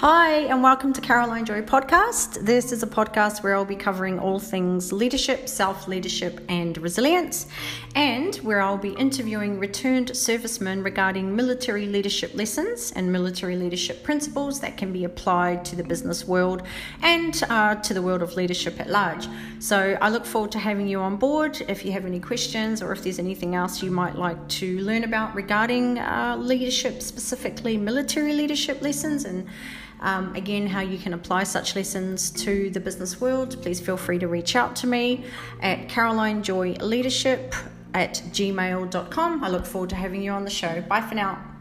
Hi, and welcome to Caroline Joy Podcast. This is a podcast where I'll be covering all things leadership, self leadership, and resilience, and where I'll be interviewing returned servicemen regarding military leadership lessons and military leadership principles that can be applied to the business world and uh, to the world of leadership at large. So I look forward to having you on board. If you have any questions or if there's anything else you might like to learn about regarding uh, leadership, specifically military leadership lessons, and um, again, how you can apply such lessons to the business world, please feel free to reach out to me at Caroline Joy Leadership at gmail.com. I look forward to having you on the show. Bye for now.